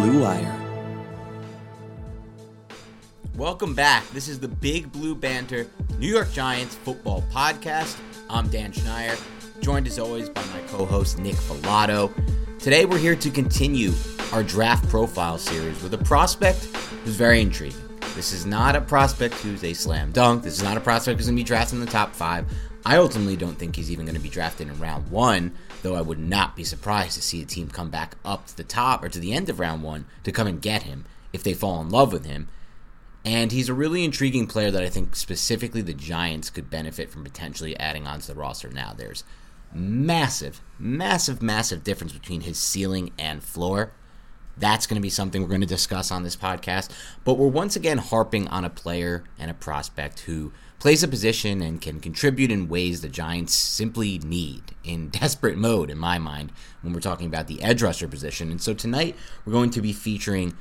Blue Wire. Welcome back. This is the Big Blue Banter New York Giants football podcast. I'm Dan Schneier, joined as always by my co host Nick Falato. Today we're here to continue our draft profile series with a prospect who's very intriguing. This is not a prospect who's a slam dunk. This is not a prospect who's going to be drafted in the top five. I ultimately don't think he's even going to be drafted in round one, though I would not be surprised to see a team come back up to the top or to the end of round one to come and get him if they fall in love with him. And he's a really intriguing player that I think specifically the Giants could benefit from potentially adding onto the roster now. There's massive, massive, massive difference between his ceiling and floor. That's going to be something we're going to discuss on this podcast. But we're once again harping on a player and a prospect who plays a position and can contribute in ways the Giants simply need in desperate mode, in my mind, when we're talking about the edge rusher position. And so tonight we're going to be featuring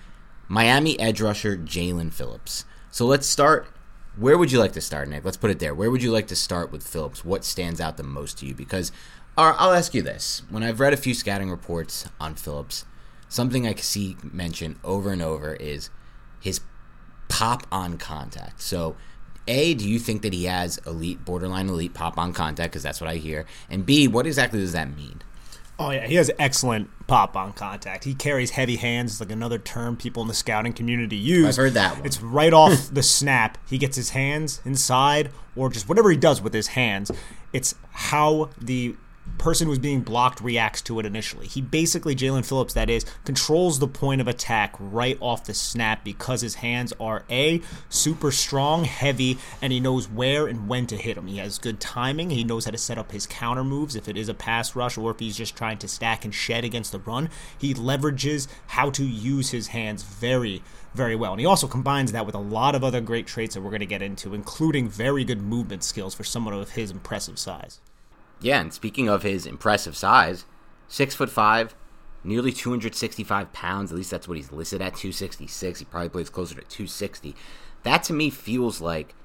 Miami edge rusher Jaelan Phillips. So let's start. Where would you like to start, Nick? Let's put it there. Where would you like to start with Phillips? What stands out the most to you? Because I'll ask you this. When I've read a few scouting reports on Phillips, something I see mentioned over and over is his pop on contact. So, A, do you think that he has elite, borderline elite pop on contact? Because that's what I hear. And B, what exactly does that mean? Oh yeah, he has excellent pop on contact. He carries heavy hands, it's like another term people in the scouting community use. I've heard that one. It's right off the snap. He gets his hands inside, or just whatever he does with his hands. It's how the person who's being blocked reacts to it initially. He basically, Jaelan Phillips, that is, controls the point of attack right off the snap because his hands are A, super strong, heavy, and he knows where and when to hit him. He has good timing. He knows how to set up his counter moves if it is a pass rush or if he's just trying to stack and shed against the run. He leverages how to use his hands very, very well. And he also combines that with a lot of other great traits that we're going to get into, including very good movement skills for someone of his impressive size. Yeah, and speaking of his impressive size, six foot five, nearly 265 pounds. At least that's what he's listed at 266. He probably plays closer to 260. That to me feels like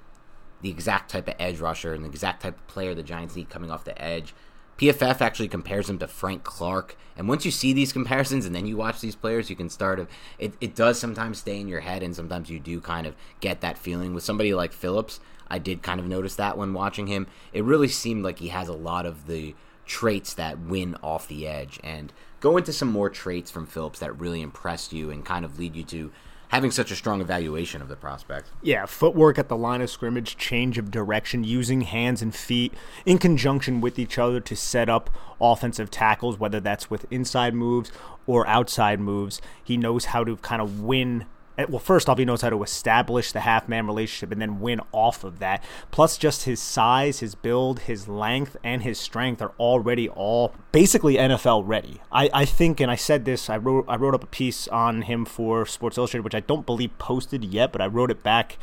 the exact type of edge rusher and the exact type of player the Giants need coming off the edge. PFF actually compares him to Frank Clark. And once you see these comparisons and then you watch these players, you can start it, it does sometimes stay in your head and sometimes you do kind of get that feeling with somebody like Phillips. I did kind of notice that when watching him. It really seemed like he has a lot of the traits that win off the edge. And go into some more traits from Phillips that really impressed you and kind of lead you to having such a strong evaluation of the prospect. Yeah, footwork at the line of scrimmage, change of direction, using hands and feet in conjunction with each other to set up offensive tackles, whether that's with inside moves or outside moves. He knows how to kind of win Eh, well, first off, he knows how to establish the half man relationship and then win off of that. Plus, just his size, his build, his length, and his strength are already all basically NFL ready. I, I think, and I said this, I wrote I wrote up a piece on him for Sports Illustrated, which I don't believe posted yet, but I wrote it back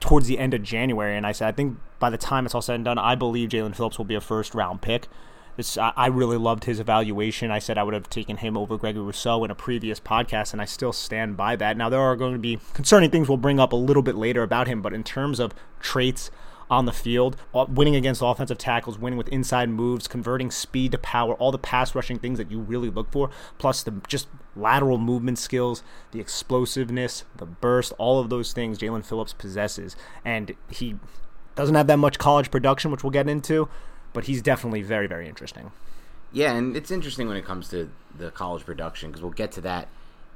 towards the end of January, and I said I think by the time it's all said and done, I believe Jaelan Phillips will be a first round pick. This, I really loved his evaluation. I said I would have taken him over Gregory Rousseau in a previous podcast, and I still stand by that. Now, there are going to be concerning things we'll bring up a little bit later about him, but in terms of traits on the field, uh, winning against offensive tackles, winning with inside moves, converting speed to power, all the pass rushing things that you really look for, plus the just lateral movement skills, the explosiveness, the burst, all of those things Jaelan Phillips possesses. And he doesn't have that much college production, which we'll get into, but he's definitely very, very interesting. Yeah, and it's interesting when it comes to the college production because we'll get to that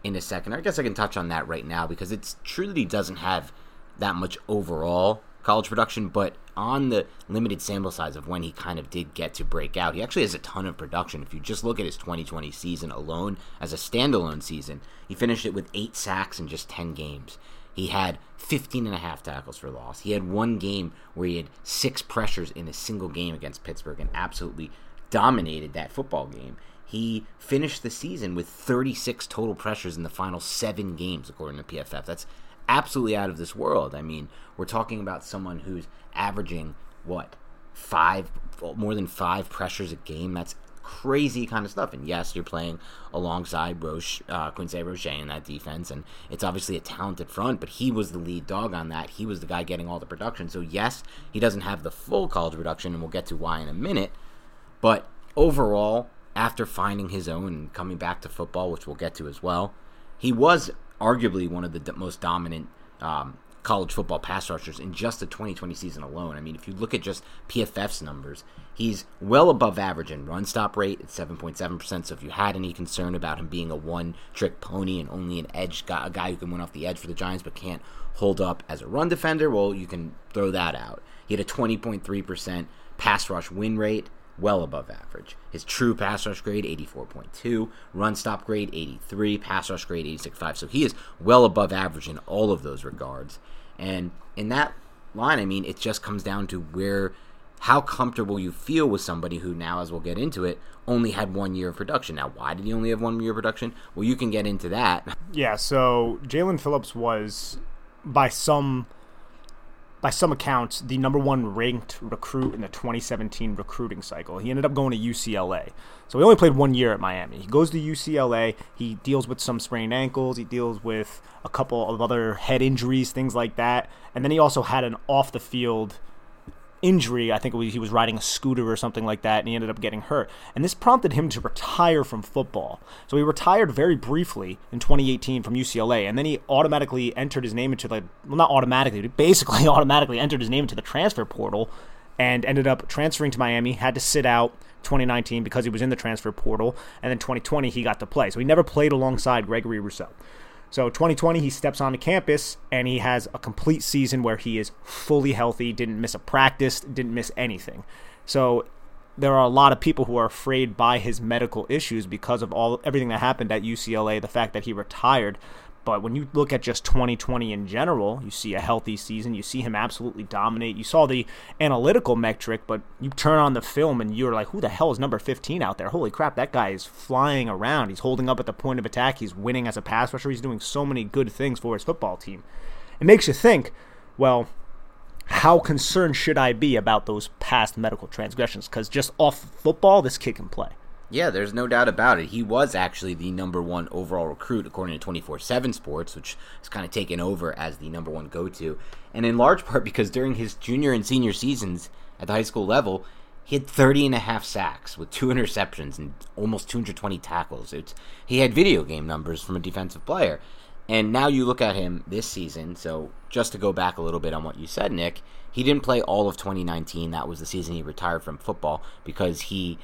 in a second. I guess I can touch on that right now because it's truly doesn't have that much overall college production, but on the limited sample size of when he kind of did get to break out, he actually has a ton of production. If you just look at his 2020 season alone as a standalone season, he finished it with eight sacks in just 10 games. He had 15 and a half tackles for loss. He had one game where he had six pressures in a single game against Pittsburgh and absolutely dominated that football game. He finished the season with 36 total pressures in the final seven games, according to PFF. That's absolutely out of this world. I mean, we're talking about someone who's averaging what five, more than five pressures a game. That's crazy kind of stuff. And yes, you're playing alongside Roche, uh, Quincy Roche in that defense, and it's obviously a talented front, but he was the lead dog on that. He was the guy getting all the production. So yes, he doesn't have the full college production, and we'll get to why in a minute. But overall, after finding his own and coming back to football, which we'll get to as well, he was arguably one of the most dominant um, college football pass rushers in just the 2020 season alone. I mean, if you look at just PFF's numbers, he's well above average in run stop rate at 7.7%. So if you had any concern about him being a one trick pony and only an edge guy, a guy who can win off the edge for the Giants but can't hold up as a run defender, well, you can throw that out. He had a 20.3% pass rush win rate well above average. His true pass rush grade, 84.2, run stop grade, 83, pass rush grade, 86.5. So he is well above average in all of those regards. And in that line, I mean, it just comes down to where, how comfortable you feel with somebody who now, as we'll get into it, only had one year of production. Now, why did he only have one year of production? Well, you can get into that. Yeah, so Jaelan Phillips was, by some by some accounts, the number one ranked recruit in the 2017 recruiting cycle. He ended up going to UCLA. So he only played one year at Miami. He goes to UCLA. He deals with some sprained ankles. He deals with a couple of other head injuries, things like that. And then he also had an off the field injury. I think was, he was riding a scooter or something like that, and he ended up getting hurt. And this prompted him to retire from football. So he retired very briefly in 2018 from UCLA, and then he automatically entered his name into the well, not automatically, but basically automatically entered his name into the transfer portal, and ended up transferring to Miami. Had to sit out 2019 because he was in the transfer portal, and then 2020 he got to play. So he never played alongside Gregory Rousseau. So 2020, he steps onto campus and he has a complete season where he is fully healthy, didn't miss a practice, didn't miss anything. So there are a lot of people who are afraid by his medical issues because of all everything that happened at UCLA, the fact that he retired. But when you look at just 2020 in general, you see a healthy season. You see him absolutely dominate. You saw the analytical metric, but you turn on the film and you're like, who the hell is number 15 out there? Holy crap, that guy is flying around. He's holding up at the point of attack. He's winning as a pass rusher. He's doing so many good things for his football team. It makes you think, well, how concerned should I be about those past medical transgressions? Because just off football, this kid can play. Yeah, there's no doubt about it. He was actually the number one overall recruit according to 24 7 Sports, which has kind of taken over as the number one go to. And in large part because during his junior and senior seasons at the high school level, he had 30 and a half sacks with two interceptions and almost 220 tackles. It's, he had video game numbers from a defensive player. And now you look at him this season. So just to go back a little bit on what you said, Nick, he didn't play all of 2019. That was the season he retired from football because he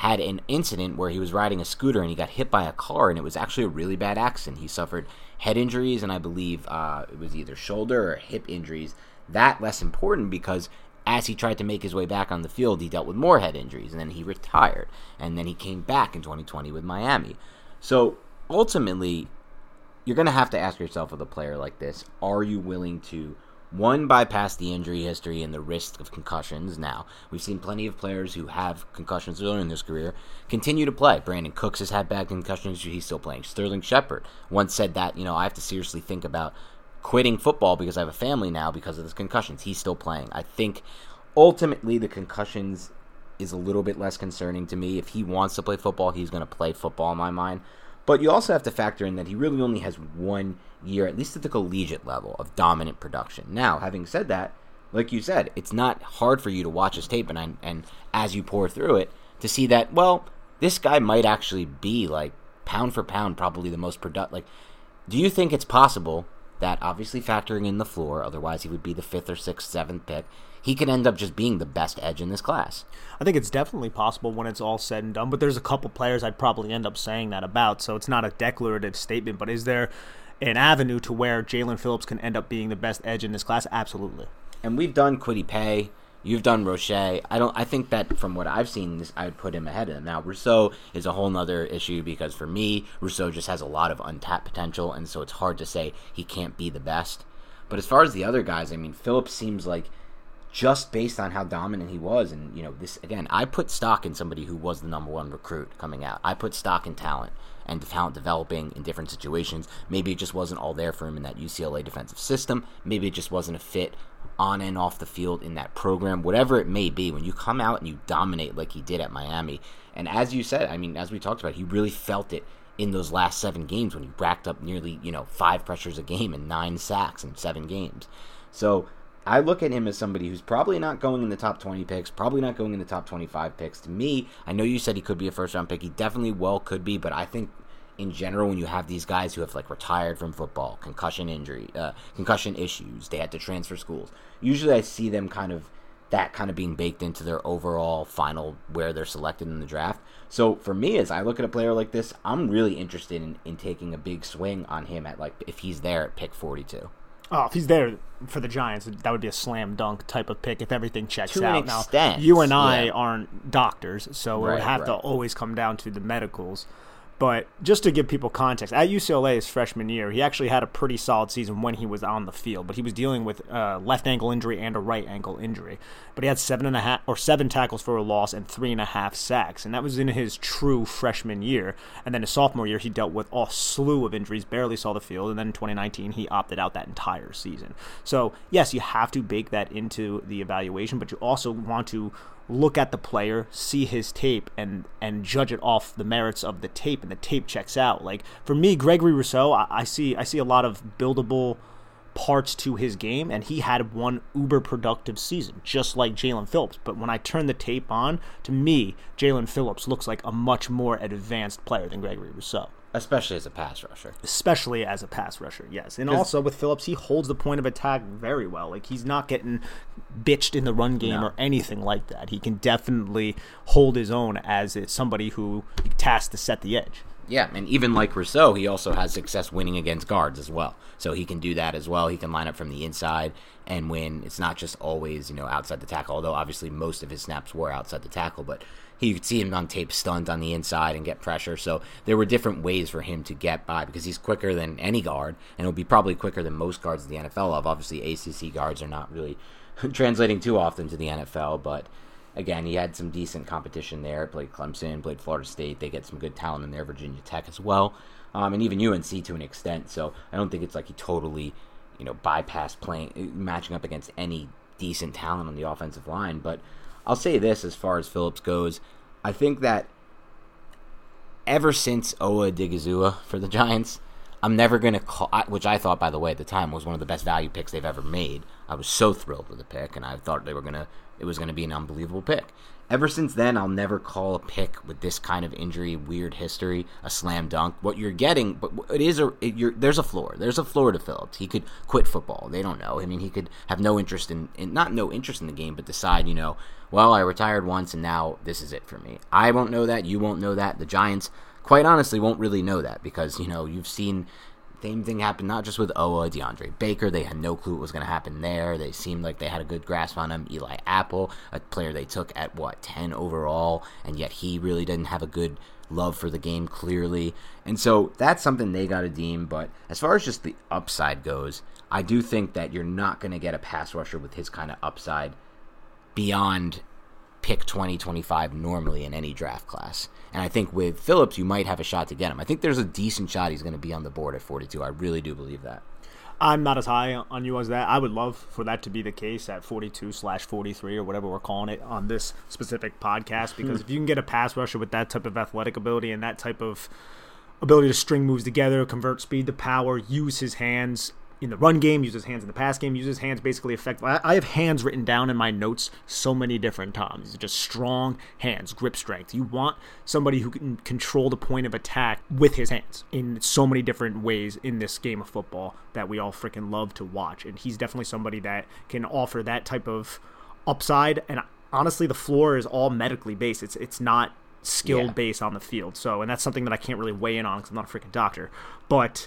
had an incident where he was riding a scooter and he got hit by a car, and it was actually a really bad accident. He suffered head injuries, and I believe uh, it was either shoulder or hip injuries. That less important because as he tried to make his way back on the field, he dealt with more head injuries, and then he retired, and then he came back in 2020 with Miami. So ultimately, you're going to have to ask yourself with a player like this, are you willing to one bypass the injury history and the risk of concussions. Now we've seen plenty of players who have concussions early in their career continue to play. Brandin Cooks has had bad concussions; he's still playing. Sterling Shepard once said that you know I have to seriously think about quitting football because I have a family now because of the concussions. He's still playing. I think ultimately the concussions is a little bit less concerning to me. If he wants to play football, he's going to play football in my mind. But you also have to factor in that he really only has one year, at least at the collegiate level, of dominant production. Now, having said that, like you said, it's not hard for you to watch his tape and and as you pour through it to see that well, this guy might actually be like pound for pound probably the most productive. Like, do you think it's possible that obviously factoring in the floor, otherwise he would be the fifth or sixth, seventh pick? He could end up just being the best edge in this class. I think it's definitely possible when it's all said and done, but there's a couple players I'd probably end up saying that about, so it's not a declarative statement. But is there an avenue to where Jaelan Phillips can end up being the best edge in this class? Absolutely. And we've done Kwity Paye. You've done Roche. I don't. I think that from what I've seen, this I would put him ahead of him. Now Rousseau is a whole nother issue because for me, Rousseau just has a lot of untapped potential, and so it's hard to say he can't be the best. But as far as the other guys, I mean, Phillips seems like just based on how dominant he was. And, you know, this, again, I put stock in somebody who was the number one recruit coming out. I put stock in talent and the talent developing in different situations. Maybe it just wasn't all there for him in that UCLA defensive system. Maybe it just wasn't a fit on and off the field in that program. Whatever it may be, when you come out and you dominate like he did at Miami, and as you said, I mean, as we talked about, he really felt it in those last seven games when he racked up nearly, you know, five pressures a game and nine sacks in seven games. So I look at him as somebody who's probably not going in the top 20 picks, probably not going in the top 25 picks. To me, I know you said he could be a first round pick. He definitely well could be, but I think in general, when you have these guys who have like retired from football, concussion injury, uh, concussion issues, they had to transfer schools. Usually, I see them kind of that kind of being baked into their overall final where they're selected in the draft. So for me, as I look at a player like this, I'm really interested in, in taking a big swing on him at like if he's there at pick 42. Oh, if he's there for the Giants, that would be a slam dunk type of pick if everything checks to out. Extent, now, you and I yeah. aren't doctors, so right, it would have right. to always come down to the medicals. But just to give people context, at UCLA his freshman year, he actually had a pretty solid season when he was on the field. But he was dealing with a left ankle injury and a right ankle injury. But he had seven and a half or seven tackles for a loss and three and a half sacks, and that was in his true freshman year. And then his sophomore year, he dealt with a slew of injuries, barely saw the field. And then in 2019, he opted out that entire season. So yes, you have to bake that into the evaluation, but you also want to look at the player, see his tape, and and judge it off the merits of the tape, and the tape checks out. Like for me, Gregory Rousseau, I, I see I see a lot of buildable parts to his game, and he had one uber productive season, just like Jaelan Phillips. But when I turn the tape on, to me, Jaelan Phillips looks like a much more advanced player than Gregory Rousseau. Especially as a pass rusher. Especially as a pass rusher, yes. And also with Phillips, he holds the point of attack very well. Like he's not getting bitched in the run game No. or anything like that. He can definitely hold his own as somebody who tasked to set the edge. Yeah, and even like Rousseau, he also has success winning against guards as well. So he can do that as well. He can line up from the inside and win. It's not just always, you know, outside the tackle, although obviously most of his snaps were outside the tackle, but he could see him on tape stunt on the inside and get pressure. So there were different ways for him to get by because he's quicker than any guard, and he'll be probably quicker than most guards in the NFL of. Obviously, ACC guards are not really translating too often to the NFL, but again, he had some decent competition there. Played Clemson, played Florida State. They get some good talent in there. Virginia Tech as well, um, and even UNC to an extent. So I don't think it's like he totally, you know, bypassed playing matching up against any decent talent on the offensive line. But I'll say this as far as Phillips goes, I think that ever since Owa Odighizuwa for the Giants, I'm never going to call, which I thought, by the way, at the time was one of the best value picks they've ever made. I was so thrilled with the pick, and I thought they were going to, it was going to be an unbelievable pick. Ever since then, I'll never call a pick with this kind of injury, weird history, a slam dunk. What you're getting, but it is a, it, there's a floor. There's a floor to Phillips. He could quit football. They don't know. I mean, he could have no interest in, in, not no interest in the game, but decide, you know, well, I retired once, and now this is it for me. I won't know that. You won't know that. The Giants, quite honestly, won't really know that because you know you've seen Same thing happened not just with Owa, DeAndre Baker. They had no clue what was going to happen there. They seemed like they had a good grasp on him. Eli Apple, a player they took at what ten overall, and yet he really didn't have a good love for the game clearly. And so that's something they got to deem. But as far as just the upside goes, I do think that you're not going to get a pass rusher with his kind of upside beyond pick 2025 normally in any draft class. And I think with Phillips, you might have a shot to get him. I think there's a decent shot he's going to be on the board at 42. I really do believe that. I'm not as high on you as that. I would love for that to be the case at 42 slash 43 or whatever we're calling it on this specific podcast because hmm. if you can get a pass rusher with that type of athletic ability and that type of ability to string moves together, convert speed to power, use his hands in the run game, uses hands in the pass game, uses hands basically effective. I have hands written down in my notes so many different times. Just strong hands, grip strength. You want somebody who can control the point of attack with his hands in so many different ways in this game of football that we all freaking love to watch. And he's definitely somebody that can offer that type of upside. And honestly, the floor is all medically based. It's it's not skilled Yeah. based on the field. So, and that's something that I can't really weigh in on because I'm not a freaking doctor. But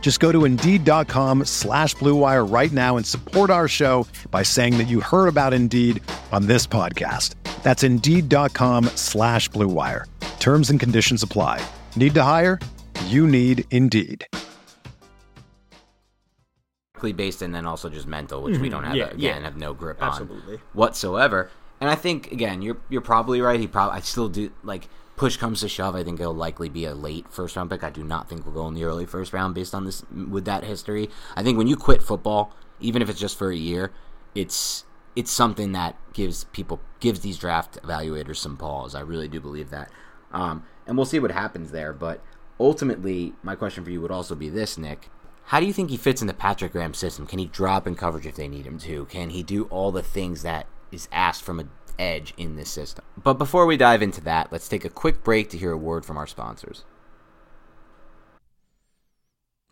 Just go to Indeed.com slash Blue Wire right now and support our show by saying that you heard about Indeed on this podcast. That's Indeed.com slash Blue Wire. Terms and conditions apply. Need to hire? You need Indeed. based and then also just mental, which we don't have Mm-hmm. Yeah, again yeah. have no grip Absolutely. on whatsoever. And I think again, you're you're probably right. He probably I still do like push comes to shove. I think it'll likely be a late first round pick. I do not think we'll go in the early first round based on this with that history. I think when you quit football, even if it's just for a year, it's it's something that gives people gives these draft evaluators some pause. I really do believe that. Um, and we'll see what happens there. But ultimately, my question for you would also be this, Nick. How do you think he fits in the Patrick Graham system? Can he drop in coverage if they need him to? Can he do all the things that is asked from an edge in this system? But before we dive into that, let's take a quick break to hear a word from our sponsors.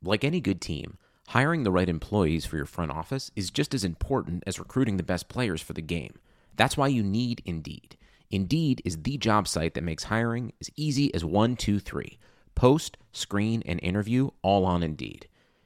Like any good team, hiring the right employees for your front office is just as important as recruiting the best players for the game. That's why you need Indeed. Indeed is the job site that makes hiring as easy as one, two, three. Post, screen, and interview all on Indeed.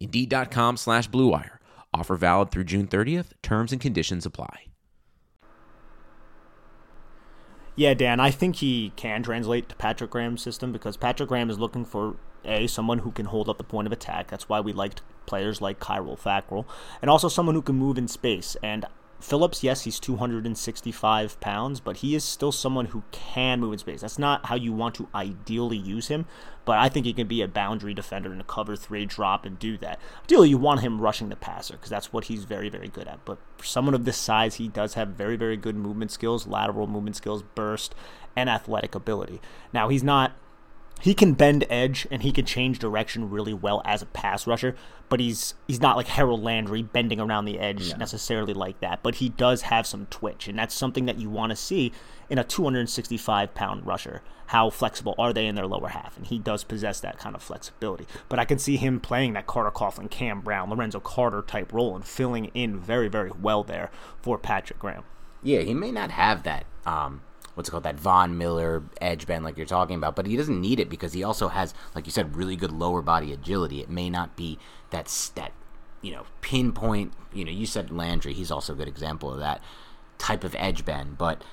Indeed.com slash BlueWire. Offer valid through June 30th. Terms and conditions apply. Yeah, Dan, I think he can translate to Patrick Graham's system because Patrick Graham is looking for a someone who can hold up the point of attack. That's why we liked players like Kyler Fackrell, and also someone who can move in space. And Phillips, yes, he's 265 pounds, but he is still someone who can move in space. That's not how you want to ideally use him, but I think he can be a boundary defender in a cover three drop and do that. Ideally, you want him rushing the passer because that's what he's very, very good at. But for someone of this size, he does have very, very good movement skills, lateral movement skills, burst, and athletic ability. Now, he's not he can bend edge and he can change direction really well as a pass rusher, but he's he's not like Harold Landry bending around the edge yeah. necessarily like that. But he does have some twitch, and that's something that you want to see in a 265 pound rusher. How flexible are they in their lower half? And he does possess that kind of flexibility. But I can see him playing that Carter Coughlin, Cam Brown, Lorenzo Carter type role and filling in very, very well there for Patrick Graham. Yeah, he may not have that um, what's it called that Von Miller edge bend like you're talking about, but he doesn't need it because he also has, like you said, really good lower body agility. It may not be that that you know pinpoint. You know, you said Landry, he's also a good example of that type of edge bend, but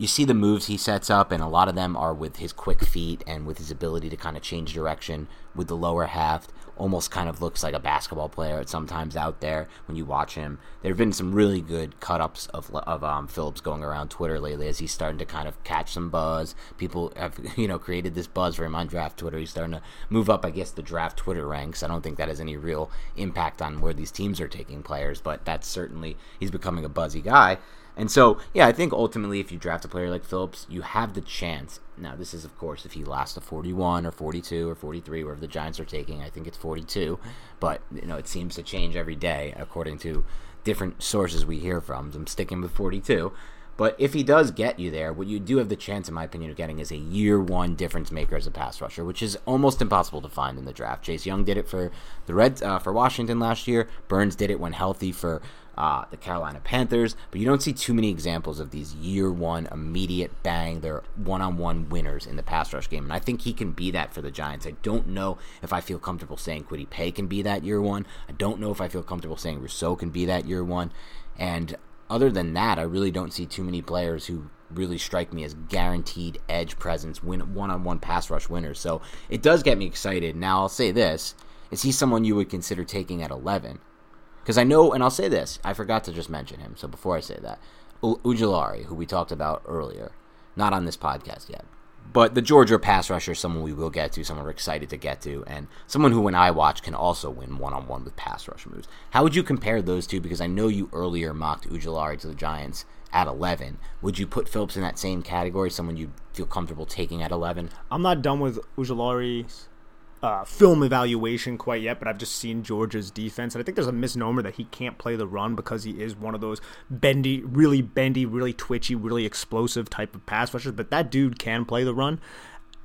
you see the moves he sets up, and a lot of them are with his quick feet and with his ability to kind of change direction with the lower half. Almost kind of looks like a basketball player sometimes out there when you watch him. There have been some really good cut ups of, of um, Phillips going around Twitter lately as he's starting to kind of catch some buzz. People have, you know, created this buzz for him on draft Twitter. He's starting to move up, I guess, the draft Twitter ranks. I don't think that has any real impact on where these teams are taking players, but that's certainly, he's becoming a buzzy guy. And so, yeah, I think ultimately, if you draft a player like Phillips, you have the chance. Now, this is, of course, if he lasts to 41 or 42 or 43, wherever the Giants are taking. I think it's 42, but you know, it seems to change every day according to different sources we hear from. I'm sticking with 42. But if he does get you there, what you do have the chance, in my opinion, of getting is a year one difference maker as a pass rusher, which is almost impossible to find in the draft. Chase Young did it for the Reds uh, for Washington last year. Burns did it when healthy for uh, the Carolina Panthers, but you don't see too many examples of these year one immediate bang. They're one on one winners in the pass rush game, and I think he can be that for the Giants. I don't know if I feel comfortable saying Kwity Paye can be that year one. I don't know if I feel comfortable saying Rousseau can be that year one. And other than that, I really don't see too many players who really strike me as guaranteed edge presence, win one on one pass rush winners. So it does get me excited. Now I'll say this: is he someone you would consider taking at eleven? Because I know, and I'll say this, I forgot to just mention him. So before I say that, U- Ojulari, who we talked about earlier, not on this podcast yet, but the Georgia pass rusher, someone we will get to, someone we're excited to get to, and someone who, when I watch, can also win one on one with pass rush moves. How would you compare those two? Because I know you earlier mocked Ojulari to the Giants at 11. Would you put Phillips in that same category, someone you feel comfortable taking at 11? I'm not done with Ojulari's uh, film evaluation quite yet, but I've just seen Georgia's defense, and I think there's a misnomer that he can't play the run because he is one of those bendy, really bendy, really twitchy, really explosive type of pass rushers. But that dude can play the run.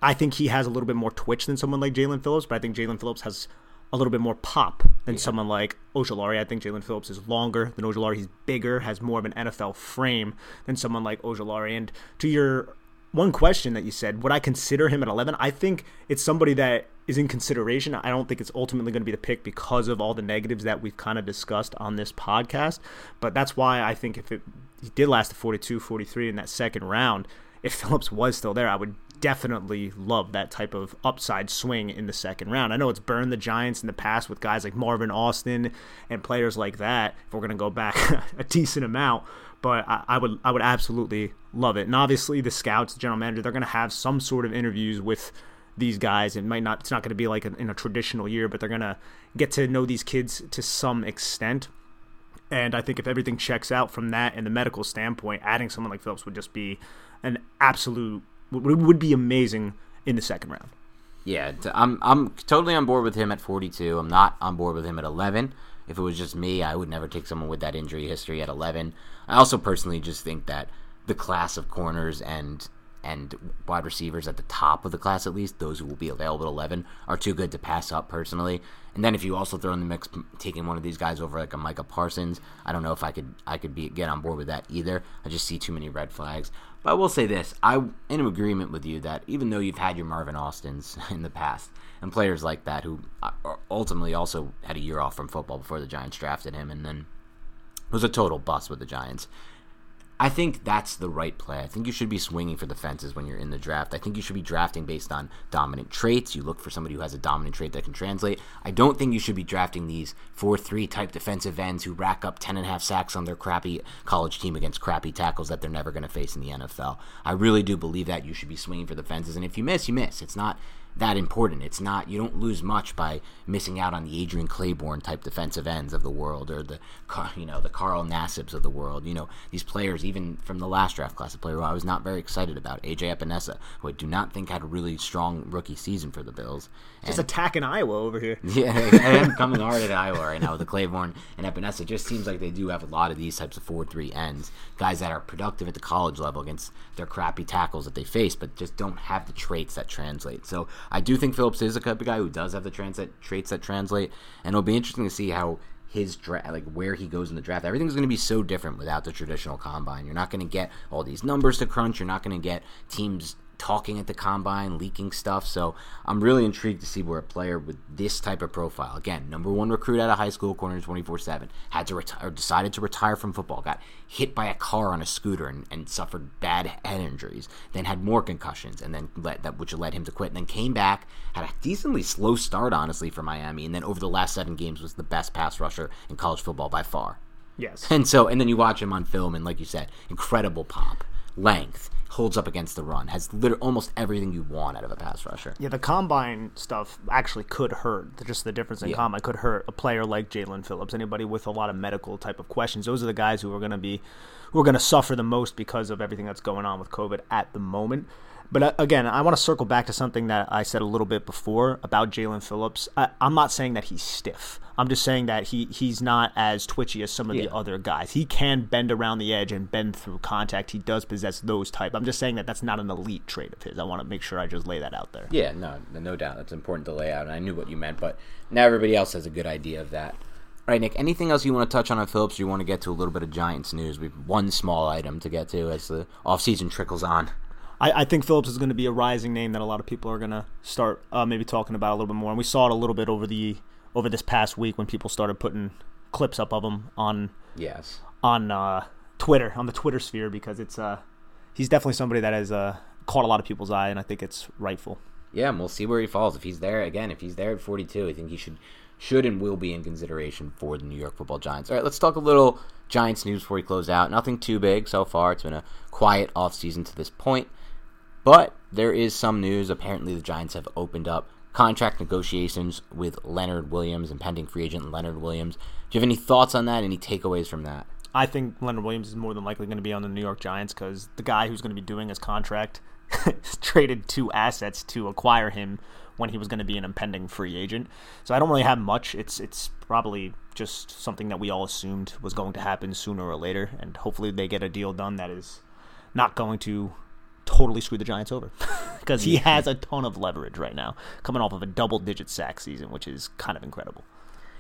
I think he has a little bit more twitch than someone like Jaelan Phillips, but I think Jaelan Phillips has a little bit more pop than yeah. someone like Ojulari. I think Jaelan Phillips is longer than Ojulari. He's bigger, has more of an NFL frame than someone like Ojulari. And to your one question that you said, would I consider him at 11? I think it's somebody that is in consideration. I don't think it's ultimately going to be the pick because of all the negatives that we've kind of discussed on this podcast. But that's why I think if it he did last to 42, 43 in that second round, if Phillips was still there, I would definitely love that type of upside swing in the second round. I know it's burned the Giants in the past with guys like Marvin Austin and players like that. If we're going to go back a decent amount, but I, I, would I would absolutely love it. And obviously, the scouts, the general manager, they're going to have some sort of interviews with these guys. It might not it's not going to be like in a traditional year, but they're going to get to know these kids to some extent. And I think if everything checks out from that and the medical standpoint, adding someone like Phillips would just be an absolute would, would be amazing in the second round. Yeah, I'm I'm totally on board with him at 42. I'm not on board with him at 11. If it was just me, I would never take someone with that injury history at 11. I also personally just think that the class of corners and and wide receivers at the top of the class, at least those who will be available at 11, are too good to pass up personally. And then if you also throw in the mix taking one of these guys over like a Micah Parsons, I don't know if I could I could be get on board with that either. I just see too many red flags. But I will say this: I'm in agreement with you that even though you've had your Marvin Austins in the past and players like that who uh, ultimately also had a year off from football before the Giants drafted him, and then was a total bust with the Giants. I think that's the right play. I think you should be swinging for the fences when you're in the draft. I think you should be drafting based on dominant traits. You look for somebody who has a dominant trait that can translate. I don't think you should be drafting these 4 3 type defensive ends who rack up 10.5 sacks on their crappy college team against crappy tackles that they're never going to face in the NFL. I really do believe that you should be swinging for the fences. And if you miss, you miss. It's not that important. It's not you don't lose much by missing out on the Adrian Clayborn type defensive ends of the world or the you know the Carl Nassibs of the world. You know these players even from the last draft class, a player who I was not very excited about, AJ Epenesa, who I do not think had a really strong rookie season for the Bills. Just attacking Iowa over here. Yeah, I am coming hard at Iowa right now with the Clayborn and Epenesa. It just seems like they do have a lot of these types of four-three ends, guys that are productive at the college level against their crappy tackles that they face, but just don't have the traits that translate. So I do think Phillips is a type of guy who does have the transit traits that translate, and it'll be interesting to see how his draft, like where he goes in the draft. Everything's going to be so different without the traditional combine. You're not going to get all these numbers to crunch. You're not going to get teams talking at the combine, leaking stuff. So I'm really intrigued to see where a player with this type of profile, again, number one recruit out of high school, corner 24 7, had to retire, decided to retire from football, got hit by a car on a scooter and, and suffered bad head injuries, then had more concussions, and then let that which led him to quit, and then came back, had a decently slow start, honestly, for Miami, and then over the last seven games was the best pass rusher in college football by far. Yes. And so, and then you watch him on film, and like you said, incredible pop, length, holds up against the run, has literally almost everything you want out of a pass rusher. Yeah, the combine stuff actually could hurt. Just the difference in Yeah. combine could hurt a player like Jaelan Phillips. Anybody with a lot of medical type of questions. Those are the guys who are going to be who are going to suffer the most because of everything that's going on with COVID at the moment. But uh, again, I want to circle back to something that I said a little bit before about Jaelan Phillips. I, I'm not saying that he's stiff. I'm just saying that he he's not as twitchy as some of Yeah. the other guys. He can bend around the edge and bend through contact. He does possess those type. I'm just saying that that's not an elite trait of his. I want to make sure I just lay that out there. Yeah, no, no doubt. That's important to lay out, and I knew what you meant, but now everybody else has a good idea of that. All right, Nick. Anything else you want to touch on on Phillips? Or you want to get to a little bit of Giants news? We've one small item to get to as the offseason trickles on. I, I think Phillips is going to be a rising name that a lot of people are going to start uh, maybe talking about a little bit more. And we saw it a little bit over the over this past week when people started putting clips up of him on Yes. on uh, Twitter on the Twitter sphere because it's uh he's definitely somebody that has uh, caught a lot of people's eye, and I think it's rightful. Yeah, and we'll see where he falls. If he's there again, if he's there at 42, I think he should should and will be in consideration for the New York Football Giants. All right, let's talk a little Giants news before we close out. Nothing too big so far. It's been a quiet offseason to this point. But there is some news. Apparently, the Giants have opened up contract negotiations with Leonard Williams, impending free agent Leonard Williams. Do you have any thoughts on that? Any takeaways from that? I think Leonard Williams is more than likely going to be on the New York Giants because the guy who's going to be doing his contract traded two assets to acquire him when he was going to be an impending free agent. So I don't really have much. It's it's probably just something that we all assumed was going to happen sooner or later, and hopefully they get a deal done that is not going to totally screw the Giants over because he has a ton of leverage right now, coming off of a double-digit sack season, which is kind of incredible.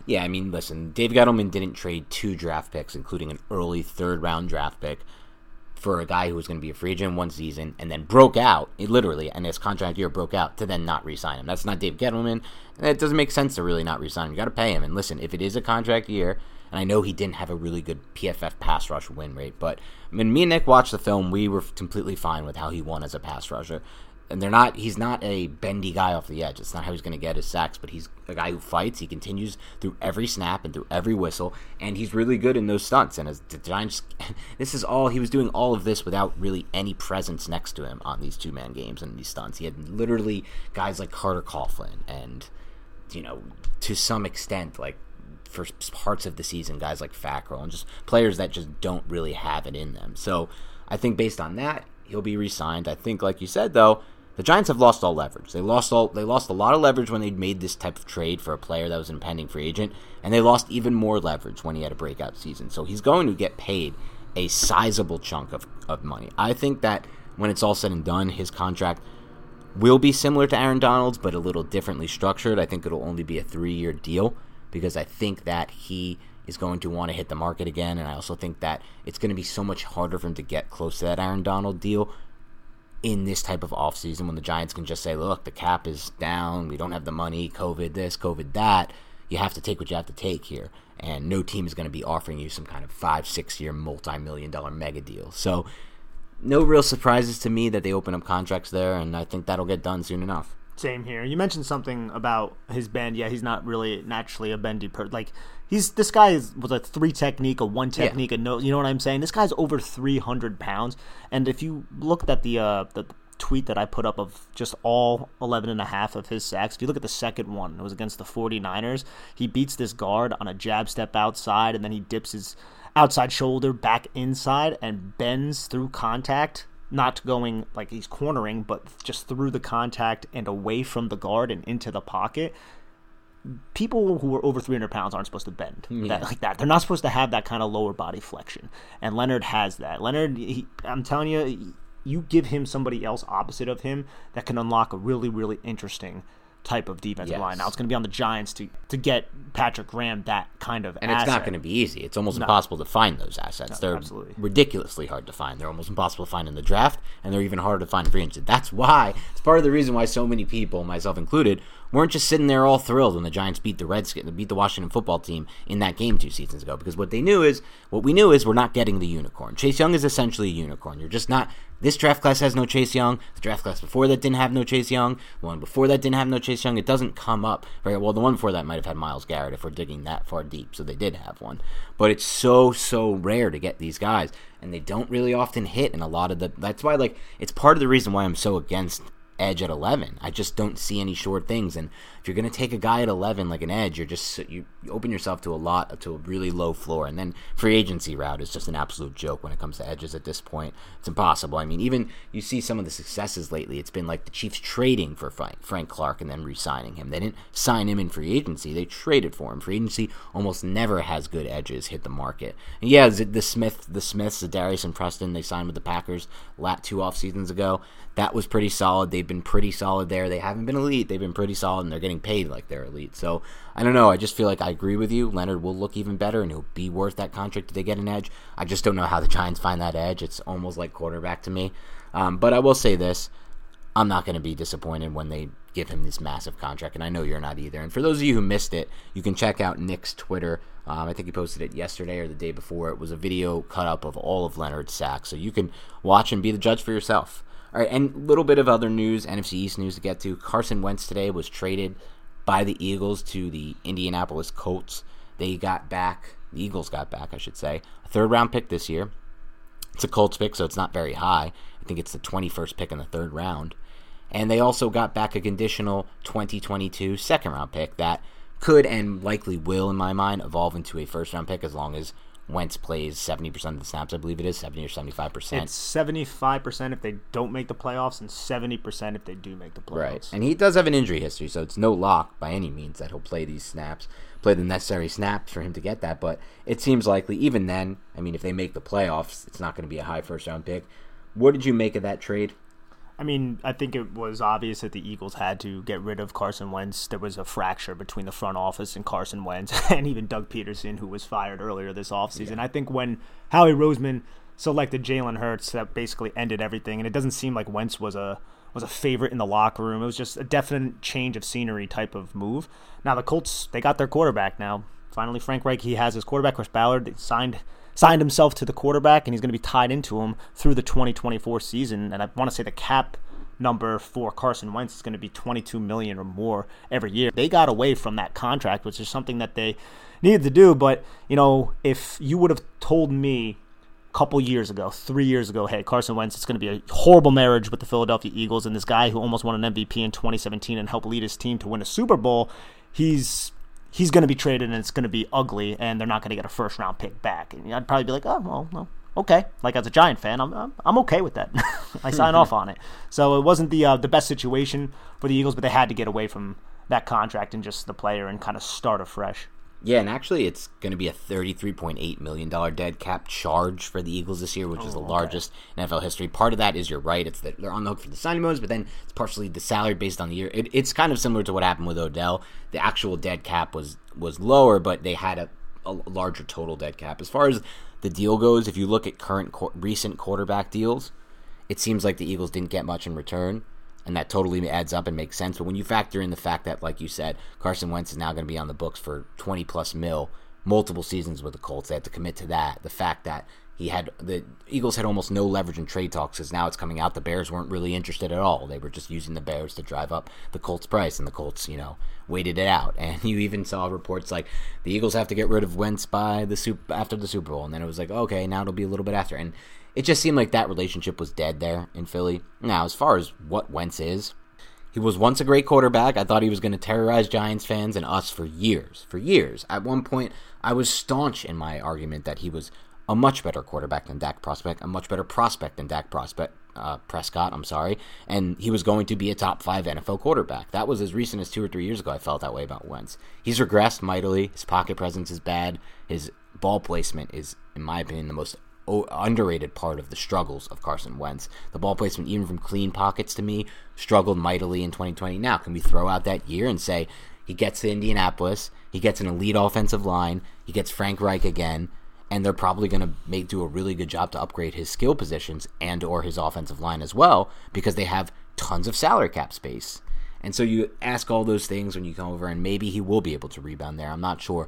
Yeah, I mean, listen, Dave Gettleman didn't trade two draft picks, including an early third round draft pick, for a guy who was going to be a free agent one season and then broke out, literally, and his contract year broke out to then not re sign him. That's not Dave Gettleman. It doesn't make sense to really not re sign him. You got to pay him. And listen, if it is a contract year, and I know he didn't have a really good PFF pass rush win rate, but when me and Nick watched the film, we were completely fine with how he won as a pass rusher. And they're not. He's not a bendy guy off the edge. It's not how he's going to get his sacks. But he's a guy who fights. He continues through every snap and through every whistle, and he's really good in those stunts. And as the Giants, this is all he was doing. All of this without really any presence next to him on these two man games and these stunts. He had literally guys like Carter Coughlin and you know to some extent like for parts of the season, guys like Fackrell and just players that just don't really have it in them. So I think based on that, he'll be re-signed. I think, like you said, though, the Giants have lost all leverage. They lost all they lost a lot of leverage when they made this type of trade for a player that was an impending free agent, and they lost even more leverage when he had a breakout season. So he's going to get paid a sizable chunk of, of money. I think that when it's all said and done, his contract will be similar to Aaron Donald's, but a little differently structured. I think it'll only be a three year deal because I think that he is going to want to hit the market again. And I also think that it's going to be so much harder for him to get close to that Aaron Donald deal in this type of offseason when the Giants can just say, look, the cap is down. We don't have the money. COVID this, COVID that. You have to take what you have to take here. And no team is going to be offering you some kind of five, six year, multi million dollar mega deal. So, no real surprises to me that they open up contracts there, and I think that'll get done soon enough. Same here. You mentioned something about his bend. Yeah, he's not really naturally a bendy person. Like he's this guy is was a three technique, a one technique, a no. You know what I'm saying? This guy's over 300 pounds, and if you looked at the uh the tweet that I put up of just all 11 and a half of his sacks. If you look at the second one, it was against the 49ers. He beats this guard on a jab step outside, and then he dips his outside shoulder back inside and bends through contact. Not going like he's cornering, but just through the contact and away from the guard and into the pocket people who are over 300 pounds aren't supposed to bend Yeah. that, like that. They're not supposed to have that kind of lower body flexion. And Leonard has that. Leonard, he, I'm telling you, you give him somebody else opposite of him that can unlock a really, really interesting type of defensive Yes. line. Now it's going to be on the Giants to to get Patrick Graham that kind of And it's not going to be easy. It's almost impossible to find those assets. they're absolutely. ridiculously hard to find. They're almost impossible to find in the draft, and they're even harder to find in free agency. That's why it's part of the reason why so many people, myself included, weren't just sitting there all thrilled when the Giants beat the Redskins, beat the Washington football team in that game two seasons ago. Because what they knew is, what we knew is, we're not getting the unicorn. Chase Young is essentially a unicorn. You're just not. This draft class has no Chase Young. The draft class before that didn't have no Chase Young. The one before that didn't have no Chase Young. It doesn't come up very well. The one before that might have had Myles Garrett if we're digging that far deep. So they did have one, but it's so so rare to get these guys, and they don't really often hit. And a lot of the that's why like it's part of the reason why I'm so against edge at 11. I just don't see any short things. And if you're going to take a guy at 11 like an edge, you're just you, open yourself to a lot to a really low floor. And then free agency route is just an absolute joke when it comes to edges at this point. It's impossible. I mean, even you see some of the successes lately. It's been like the Chiefs trading for Frank, Clark and then re-signing him. They didn't sign him in free agency. They traded for him. Free agency almost never has good edges hit the market. And yeah, the Smith, the Smiths, Za'Darius and Preston, they signed with the Packers lat two off seasons ago. That was pretty solid. They've been pretty solid there. They haven't been elite. They've been pretty solid, and they're getting paid like they're elite. So I don't know. I just feel like I agree with you. Leonard will look even better, and he'll be worth that contract if they get an edge. I just don't know how the Giants find that edge. It's almost like quarterback to me. Um, but I will say this: I'm not going to be disappointed when they give him this massive contract, and I know you're not either. And for those of you who missed it, you can check out Nick's Twitter. Um, I think he posted it yesterday or the day before. It was a video cut up of all of Leonard's sacks, so you can watch and be the judge for yourself. All right, and a little bit of other news, NFC East news to get to. Carson Wentz today was traded by the Eagles to the Indianapolis Colts. They got back, the Eagles got back, I should say, a third round pick this year. It's a Colts pick, so it's not very high. I think it's the 21st pick in the third round. And they also got back a conditional 2022 second round pick that could and likely will, in my mind, evolve into a first round pick as long as Wentz plays 70% of the snaps, I believe it is, 70 or 75%. It's seventy five percent if they don't make the playoffs, and seventy percent if they do make the playoffs. Right. And he does have an injury history, so it's no lock by any means that he'll play these snaps, play the necessary snaps for him to get that. But it seems likely, even then, I mean, if they make the playoffs, it's not going to be a high first round pick. What did you make of that trade? I mean, I think it was obvious that the Eagles had to get rid of Carson Wentz. There was a fracture between the front office and Carson Wentz, and even Doug Pederson, who was fired earlier this offseason. I think when Howie Roseman selected Jalen Hurts, that basically ended everything. And it doesn't seem like Wentz was a was a favorite in the locker room. It was just a definite change of scenery type of move. Now the Colts, they got their quarterback now. Finally, Frank Reich, he has his quarterback, Chris Ballard. Signed signed himself to the quarterback, and he's going to be tied into him through the 2024 season. And I want to say the cap number for Carson Wentz is going to be 22 million or more every year. They got away from that contract, which is something that they needed to do. But you know, if you would have told me a couple years ago, three years ago, hey, Carson Wentz, it's going to be a horrible marriage with the Philadelphia Eagles, and this guy who almost won an MVP in 2017 and helped lead his team to win a Super Bowl, he's he's going to be traded and it's going to be ugly, and they're not going to get a first round pick back. And I'd probably be like, oh, well, well okay. Like as a Giant fan, I'm I'm, I'm okay with that. I sign off on it. So it wasn't the uh, the best situation for the Eagles, but they had to get away from that contract and just the player and kind of start afresh. Yeah, and actually, it's going to be a $33.8 million dead cap charge for the Eagles this year, which is oh, the largest in NFL history. Part of that is you're right; it's that they're on the hook for the signing bonus, but then it's partially the salary based on the year. It, it's kind of similar to what happened with Odell. The actual dead cap was was lower, but they had a, a larger total dead cap. As far as the deal goes, if you look at current recent quarterback deals, it seems like the Eagles didn't get much in return, and that totally adds up and makes sense. But when you factor in the fact that, like you said, Carson Wentz is now going to be on the books for 20 plus mil, multiple seasons with the Colts, they have to commit to that. The fact that he had the Eagles had almost no leverage in trade talks because now it's coming out the Bears weren't really interested at all. They were just using the Bears to drive up the Colts price, and the Colts, you know, waited it out. And you even saw reports like the Eagles have to get rid of Wentz by the super after the Super Bowl, and then it was like okay, now it'll be a little bit after, and it just seemed like that relationship was dead there in Philly. Now, as far as what Wentz is, he was once a great quarterback. I thought he was going to terrorize Giants fans and us for years. For years. At one point, I was staunch in my argument that he was a much better quarterback than Dak Prospect, a much better prospect than Dak Prospect, uh, Prescott. I'm sorry, and he was going to be a top five NFL quarterback. That was as recent as two or three years ago. I felt that way about Wentz. He's regressed mightily. His pocket presence is bad. His ball placement is, in my opinion, the most underrated part of the struggles of Carson Wentz. The ball placement, even from clean pockets, to me, struggled mightily in 2020. Now, can we throw out that year and say he gets to Indianapolis, he gets an elite offensive line, he gets Frank Reich again? And they're probably going to make do a really good job to upgrade his skill positions and or his offensive line as well because they have tons of salary cap space. And so you ask all those things when you come over and maybe he will be able to rebound there. I'm not sure.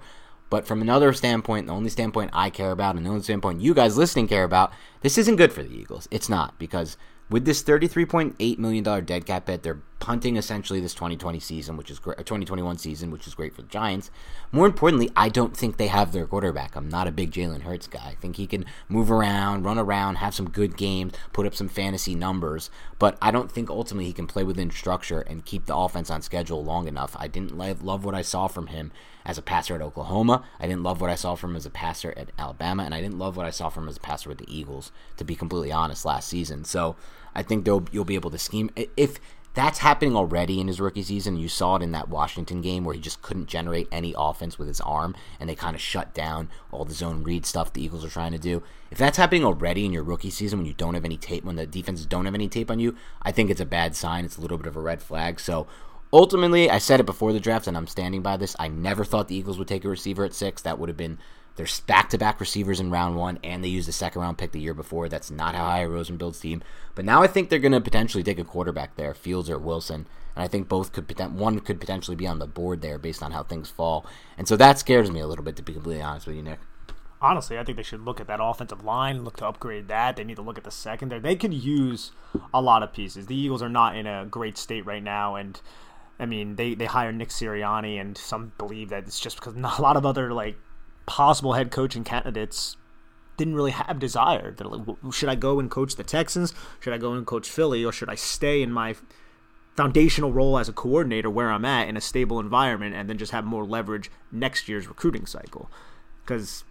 But from another standpoint, the only standpoint I care about and the only standpoint you guys listening care about, this isn't good for the Eagles. It's not because with this $33.8 million dead cap hit, they're punting essentially this 2020 season, which is great, 2021 season, which is great for the Giants. More importantly, I don't think they have their quarterback. I'm not a big Jalen Hurts guy. I think he can move around, run around, have some good games, put up some fantasy numbers, but I don't think ultimately he can play within structure and keep the offense on schedule long enough. I didn't love what I saw from him as a passer at Oklahoma. I didn't love what I saw from him as a passer at Alabama, and I didn't love what I saw from him as a passer with the Eagles, to be completely honest, last season. So I think you'll be able to scheme. If that's happening already in his rookie season. You saw it in that Washington game where he just couldn't generate any offense with his arm, and they kind of shut down all the zone read stuff the Eagles are trying to do. If that's happening already in your rookie season when you don't have any tape, when the defenses don't have any tape on you, I think it's a bad sign. It's a little bit of a red flag. So ultimately, I said it before the draft, and I'm standing by this. I never thought the Eagles would take a receiver at six. That would have been there's back to back receivers in round one, and they used a second round pick the year before. That's not how I Rosen builds team. But now I think they're going to potentially take a quarterback there, Fields or Wilson. And I think both could one could potentially be on the board there based on how things fall. And so that scares me a little bit, to be completely honest with you, Nick. Honestly, I think they should look at that offensive line, look to upgrade that. They need to look at the secondary. They could use a lot of pieces. The Eagles are not in a great state right now, and I mean, they, they hire Nick Sirianni, and some believe that it's just because not a lot of other like possible head coaching candidates didn't really have desire. They're like, should I go and coach the Texans? Should I go and coach Philly? Or should I stay in my foundational role as a coordinator where I'm at in a stable environment and then just have more leverage next year's recruiting cycle? Because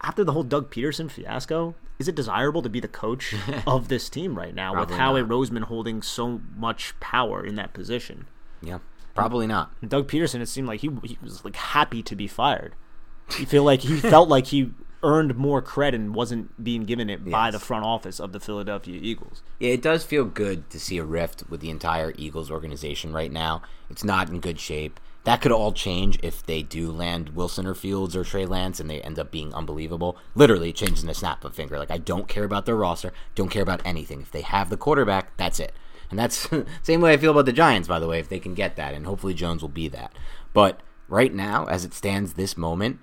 after the whole Doug Pederson fiasco, is it desirable to be the coach of this team right now with Howie Roseman holding so much power in that position? Yeah, probably not. And Doug Pederson, it seemed like he, he was like happy to be fired. You feel like he felt like he earned more credit and wasn't being given it yes. by the front office of the Philadelphia Eagles. Yeah, it does feel good to see a rift with the entire Eagles organization right now. It's not in good shape. That could all change if they do land Wilson or Fields or Trey Lance and they end up being unbelievable. Literally changing the snap of a finger. Like I don't care about their roster, don't care about anything. If they have the quarterback, that's it. And that's same way I feel about the Giants, by the way, if they can get that, and hopefully Jones will be that. But right now, as it stands this moment,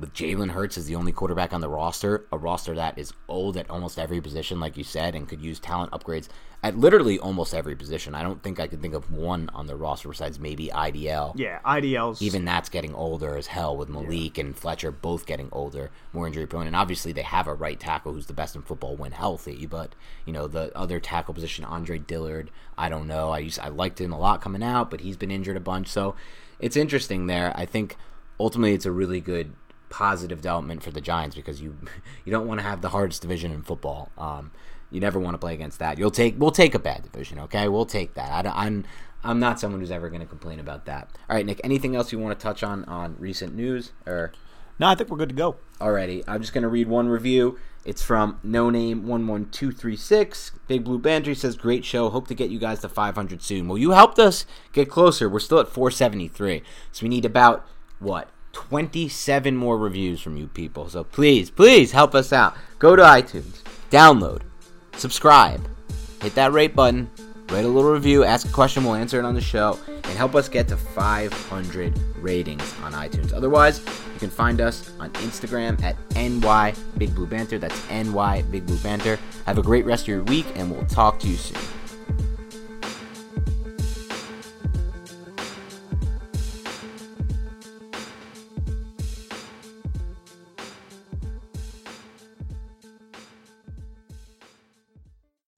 with Jalen Hurts as the only quarterback on the roster, a roster that is old at almost every position, like you said, and could use talent upgrades at literally almost every position. I don't think I could think of one on the roster besides maybe IDL. Yeah, IDL's even that's getting older as hell with Malik yeah. and Fletcher both getting older, more injury prone, and obviously they have a right tackle who's the best in football when healthy. But you know the other tackle position, Andre Dillard, I don't know. I used I liked him a lot coming out, but he's been injured a bunch, so it's interesting there. I think ultimately it's a really good positive development for the Giants because you you don't want to have the hardest division in football. Um, you never want to play against that. You'll take we'll take a bad division, okay? We'll take that. I, I'm I'm not someone who's ever going to complain about that. All right, Nick. Anything else you want to touch on on recent news or? No, I think we're good to go. Alrighty, I'm just going to read one review. It's from No Name One One Two Three Six. Big Blue Banter says, "Great show. Hope to get you guys to 500 soon." Well, you helped us get closer. We're still at 473, so we need about what 27 more reviews from you people. So please, please help us out. Go to iTunes, download, subscribe, hit that rate button, write a little review, ask a question, we'll answer it on the show, and help us get to 500 ratings on iTunes. Otherwise, You can find us on Instagram at NY Big Blue Banter. That's NY Big Blue Banter. Have a great rest of your week, and we'll talk to you soon.